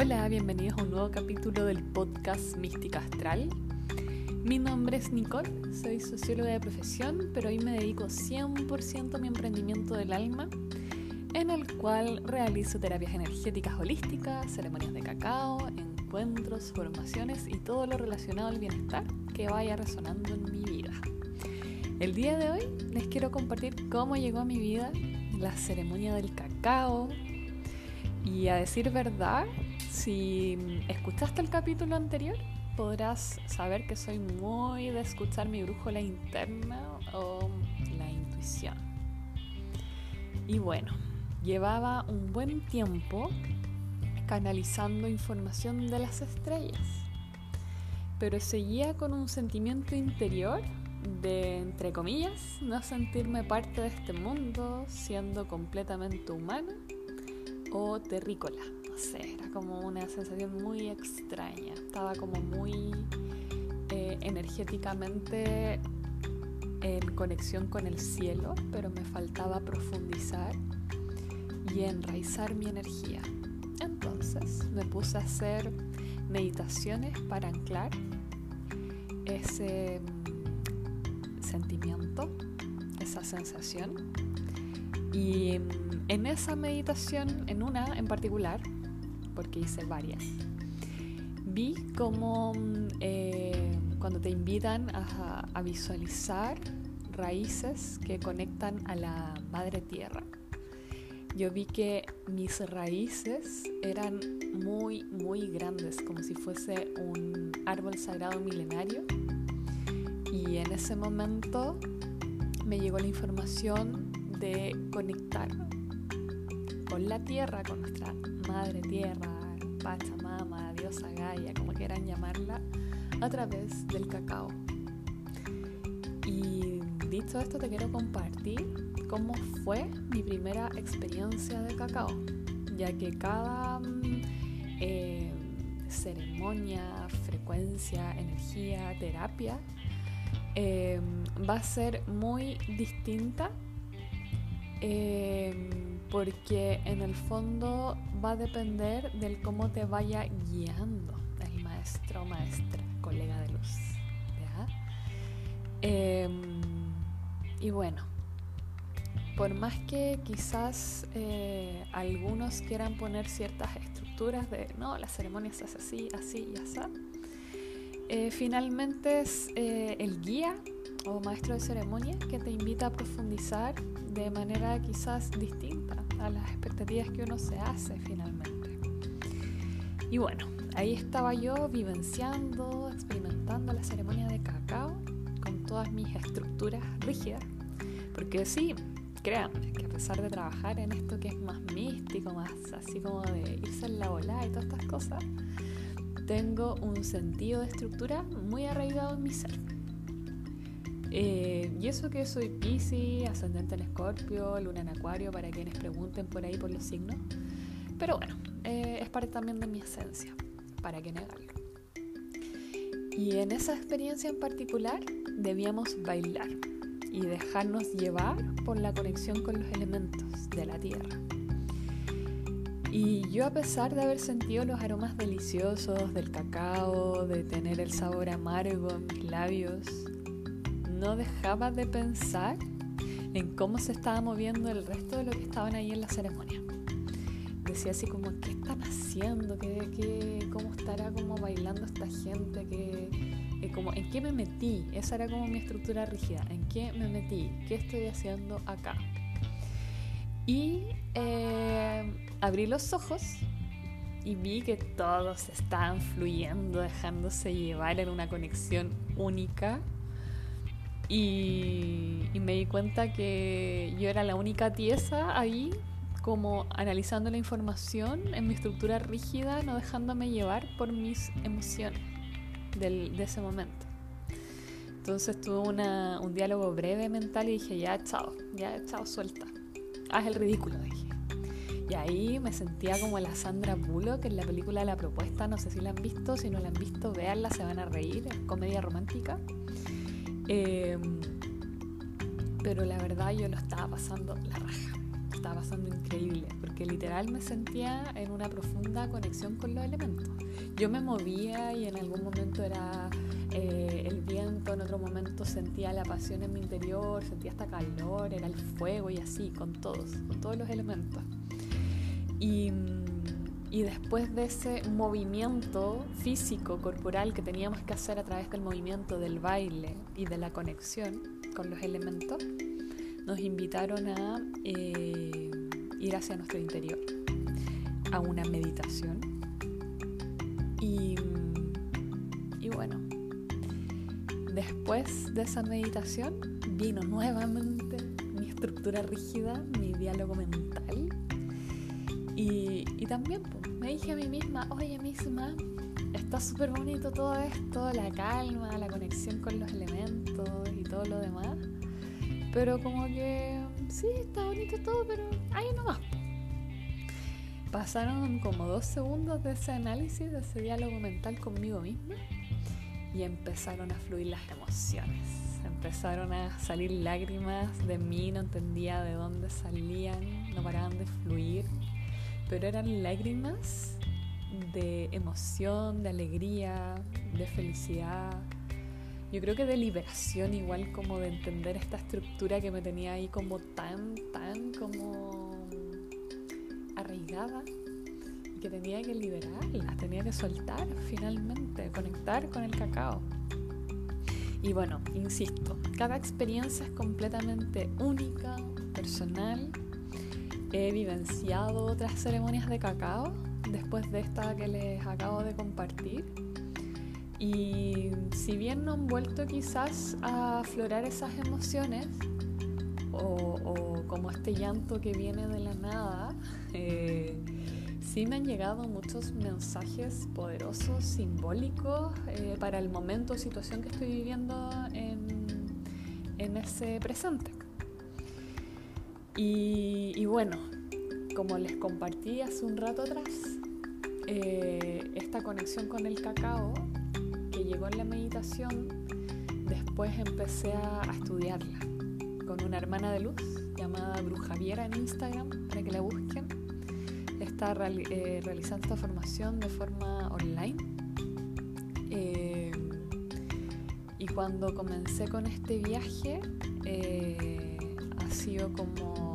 Hola, bienvenidos a un nuevo capítulo del podcast Mística Astral. Mi nombre es Nicole, soy socióloga de profesión, pero hoy me dedico 100% a mi emprendimiento del alma, en el cual realizo terapias energéticas holísticas, ceremonias de cacao, encuentros, formaciones y todo lo relacionado al bienestar que vaya resonando en mi vida. El día de hoy les quiero compartir cómo llegó a mi vida la ceremonia del cacao. Y a decir verdad, si escuchaste el capítulo anterior, podrás saber que soy muy de escuchar mi brújula interna o la intuición. Y bueno, llevaba un buen tiempo canalizando información de las estrellas, pero seguía con un sentimiento interior de, entre comillas, no sentirme parte de este mundo siendo completamente humana o terrícola. Era como una sensación muy extraña. Estaba como muy eh, energéticamente en conexión con el cielo, pero me faltaba profundizar y enraizar mi energía. Entonces me puse a hacer meditaciones para anclar ese sentimiento, esa sensación. Y en esa meditación, en una en particular, porque hice varias, vi como eh, cuando te invitan a, a visualizar raíces que conectan a la madre tierra, yo vi que mis raíces eran muy, muy grandes, como si fuese un árbol sagrado milenario. Y en ese momento me llegó la información de conectar con la tierra, con nuestra madre tierra, Pachamama, diosa Gaia, como quieran llamarla, a través del cacao. Y dicho esto, te quiero compartir cómo fue mi primera experiencia de cacao, ya que cada mm, eh, ceremonia, frecuencia, energía, terapia Em, va a ser muy distinta em, porque en el fondo va a depender del cómo te vaya guiando el maestro, maestra, colega de luz. Em, y bueno, por más que quizás eh, algunos quieran poner ciertas estructuras de, no, la ceremonia se hace así, así y así, eh, finalmente es eh, el guía o maestro de ceremonia que te invita a profundizar de manera quizás distinta a las expectativas que uno se hace finalmente. Y bueno, ahí estaba yo vivenciando, experimentando la ceremonia de cacao con todas mis estructuras rígidas, porque sí, créanme que a pesar de trabajar en esto que es más místico, más así como de irse en la bola y todas estas cosas, tengo un sentido de estructura muy arraigado en mi ser. Eh, y eso que soy Pisces, ascendente en Escorpio, luna en Acuario, para quienes pregunten por ahí por los signos. Pero bueno, eh, es parte también de mi esencia, para que negarlo. Y en esa experiencia en particular debíamos bailar y dejarnos llevar por la conexión con los elementos de la tierra. Y yo a pesar de haber sentido los aromas deliciosos del cacao, de tener el sabor amargo en mis labios, no dejaba de pensar en cómo se estaba moviendo el resto de lo que estaban ahí en la ceremonia. Decía así como, ¿qué están haciendo? ¿Qué, qué, cómo estará como bailando esta gente? ¿Qué, eh, como, ¿En qué me metí? Esa era como mi estructura rígida. ¿En qué me metí? ¿Qué estoy haciendo acá? Y eh, abrí los ojos y vi que todos estaban fluyendo, dejándose llevar en una conexión única. Y, y, me di cuenta que yo era la única tiesa ahí, como analizando la información en mi estructura rígida, no dejándome llevar por mis emociones del, de ese momento. Entonces tuve una, un diálogo breve mental y dije, ya, chao, ya, chao, suelta haz el ridículo, dije. Y ahí me sentía como la Sandra Bullock en la película La Propuesta, no sé si la han visto, si no la han visto, véanla, se van a reír, es comedia romántica. Em, pero la verdad yo lo estaba pasando la raja. estaba pasando increíble, porque literal me sentía en una profunda conexión con los elementos. Yo me movía y en algún momento era eh, el viento, en otro momento sentía la pasión en mi interior, sentía hasta calor, era el fuego y así, con todos, con todos los elementos. Y, y después de ese movimiento físico, corporal que teníamos que hacer a través del movimiento del baile y de la conexión con los elementos, nos invitaron a eh, ir hacia nuestro interior, a una meditación. Y, y bueno, después de esa meditación vino nuevamente mi estructura rígida, mi diálogo mental. Y, y también pues, me dije a mí misma, oye misma, está súper bonito todo esto, la calma, la conexión con los elementos y todo lo demás. Pero como que sí, está bonito todo, pero ahí nomás. Pasaron como dos segundos de ese análisis, de ese diálogo mental conmigo misma y empezaron a fluir las emociones. Empezaron a salir lágrimas de mí, no entendía de dónde salían, no paraban de fluir, pero eran lágrimas de emoción, de alegría, de felicidad, yo creo que de liberación igual como de entender esta estructura que me tenía ahí como tan, tan como arraigada y que tenía que liberarla, tenía que soltar finalmente, conectar con el cacao. Y bueno, insisto, cada experiencia es completamente única, personal. He vivenciado otras ceremonias de cacao después de esta que les acabo de compartir y si bien no han vuelto quizás a aflorar esas emociones, o, como este llanto que viene de la nada, eh, sí me han llegado muchos mensajes poderosos, simbólicos, eh, para el momento o situación que estoy viviendo en, en ese presente. Y, bueno, como les compartí hace un rato atrás, eh, esta conexión con el cacao llegó en la meditación, después empecé a, estudiarla con una hermana de luz llamada Brujaviera en Instagram, para que la busquen. Está eh, realizando esta formación de forma online. Eh, y cuando comencé con este viaje, ha sido como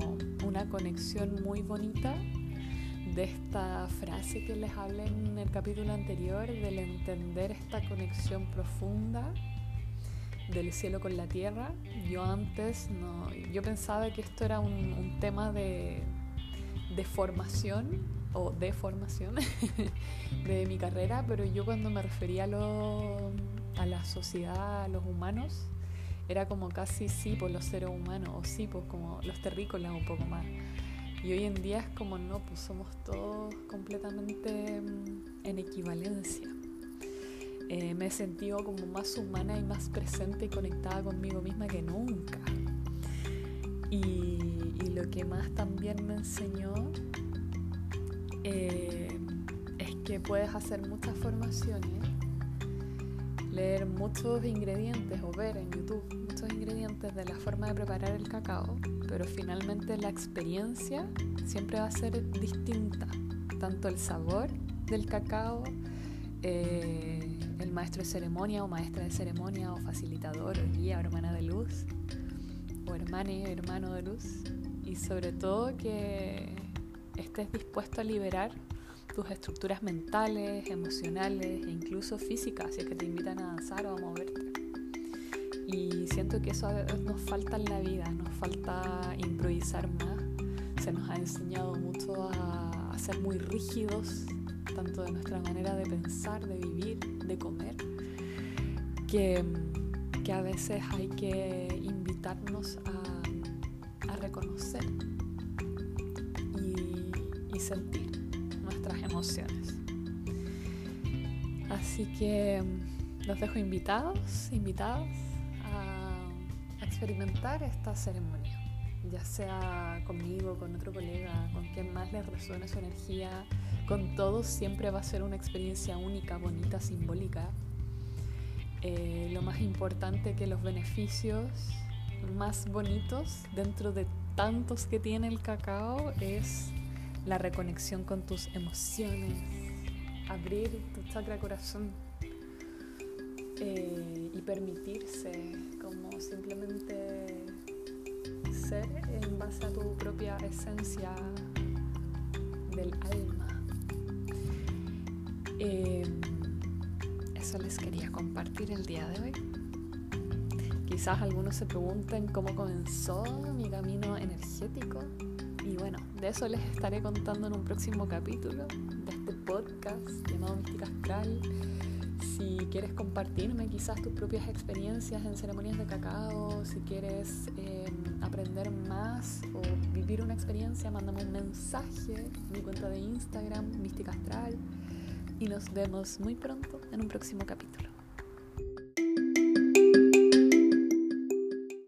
una conexión muy bonita de esta frase que les hablé en el capítulo anterior, del entender esta conexión profunda del cielo con la tierra. Yo antes no, yo pensaba que esto era un, tema de, de, formación o de formación de mi carrera, pero yo cuando me refería a, lo, a la sociedad, a los humanos, era como casi sí por los seres humanos, o sí, pues como los terrícolas un poco más. Y hoy en día es como no, pues somos todos completamente mm, en equivalencia. Eh, me he sentido como más humana y más presente y conectada conmigo misma que nunca. Y, lo que más también me enseñó eh, es que puedes hacer muchas formaciones, leer muchos ingredientes o ver en YouTube muchos ingredientes de la forma de preparar el cacao pero finalmente la experiencia siempre va a ser distinta, tanto el sabor del cacao, eh, el maestro de ceremonia o maestra de ceremonia o facilitador o guía o hermana de luz o hermane, hermano de luz. Y sobre todo que estés dispuesto a liberar tus estructuras mentales, emocionales e incluso físicas, si es que te invitan a danzar o a moverte. Y siento que eso nos falta en la vida, nos falta improvisar más. Se nos ha enseñado mucho a, ser muy rígidos, tanto de nuestra manera de pensar, de vivir, de comer, que, que a veces hay que invitarnos a, a reconocer y, y sentir emociones. Así que los dejo invitados, invitadas experimentar esta ceremonia, ya sea conmigo, con otro colega, con quien más les resuene su energía, con todos siempre va a ser una experiencia única, bonita, simbólica. Eh, lo más importante que los beneficios más bonitos dentro de tantos que tiene el cacao es la reconexión con tus emociones, abrir tu chakra corazón eh, y permitirse como simplemente ser en base a tu propia esencia del alma. Eh, eso les quería compartir el día de hoy. Quizás algunos se pregunten cómo comenzó mi camino energético y bueno, de eso les estaré contando en un próximo capítulo de este podcast llamado Mística Astral. Si quieres compartirme quizás tus propias experiencias en ceremonias de cacao, si quieres em, aprender más o vivir una experiencia, mándame un mensaje en mi cuenta de Instagram, Mística Astral, y nos vemos muy pronto en un próximo capítulo.